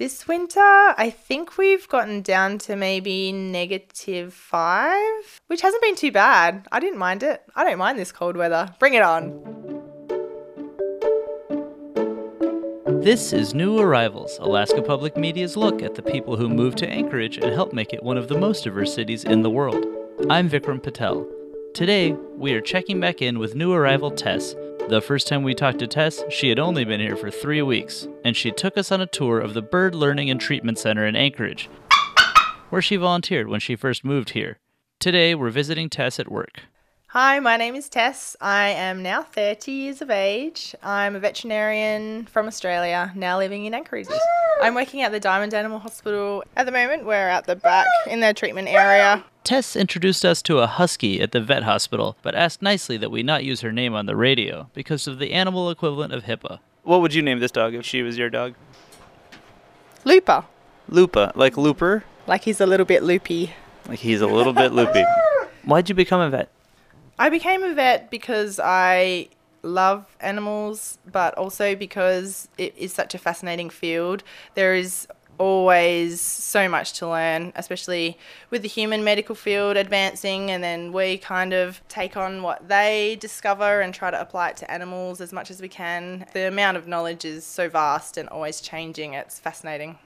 This winter, I think we've gotten down to maybe negative five, which hasn't been too bad. I didn't mind it. I don't mind this cold weather. Bring it on. This is New Arrivals, Alaska Public Media's look at the people who moved to Anchorage and helped make it one of the most diverse cities in the world. I'm Vikram Patel. Today, we are checking back in with new arrival Tess, the first time we talked to Tess, she had only been here for three weeks, and she took us on a tour of the Bird Learning and Treatment Center in Anchorage, where she volunteered when she first moved here. Today, we're visiting Tess at work. Hi, my name is Tess. I am now 30 years of age. I'm a veterinarian from Australia, now living in Anchorage. I'm working at the Diamond Animal Hospital. At the moment, we're at the back in the treatment area. Tess introduced us to a husky at the vet hospital, but asked nicely that we not use her name on the radio because of the animal equivalent of HIPAA. What would you name this dog if she was your dog? Looper. Lupa, like Looper? Like he's a little bit loopy. Like he's a little bit loopy. Why'd you become a vet? I became a vet because I love animals, but also because it is such a fascinating field. There is always so much to learn, especially with the human medical field advancing, and then we kind of take on what they discover and try to apply it to animals as much as we can. The amount of knowledge is so vast and always changing, it's fascinating.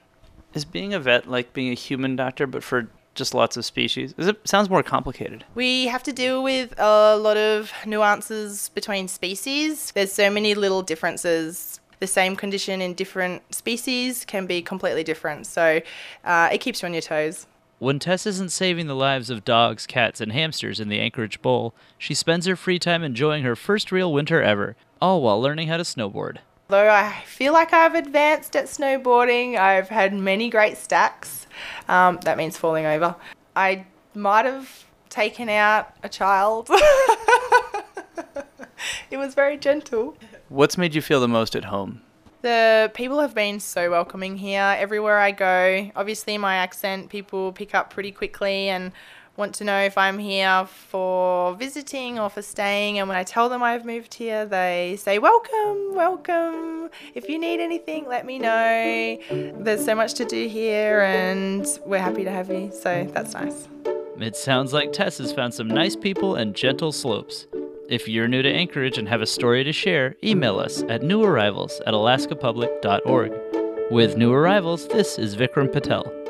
Is being a vet like being a human doctor, but for just lots of species? Is it sounds more complicated? We have to deal with a lot of nuances between species. There's so many little differences the same condition in different species can be completely different. So uh, it keeps you on your toes. When Tess isn't saving the lives of dogs, cats, and hamsters in the Anchorage Bowl, she spends her free time enjoying her first real winter ever, all while learning how to snowboard. Though I feel like I've advanced at snowboarding, I've had many great stacks. Um, that means falling over. I might have taken out a child. it was very gentle. What's made you feel the most at home? The people have been so welcoming here. Everywhere I go, obviously my accent people pick up pretty quickly and want to know if I'm here for visiting or for staying. And when I tell them I've moved here, they say, Welcome, welcome. If you need anything, let me know. There's so much to do here, and we're happy to have you. So that's nice. It sounds like Tess has found some nice people and gentle slopes. If you're new to Anchorage and have a story to share, email us at newarrivals at alaskapublic.org. With New Arrivals, this is Vikram Patel.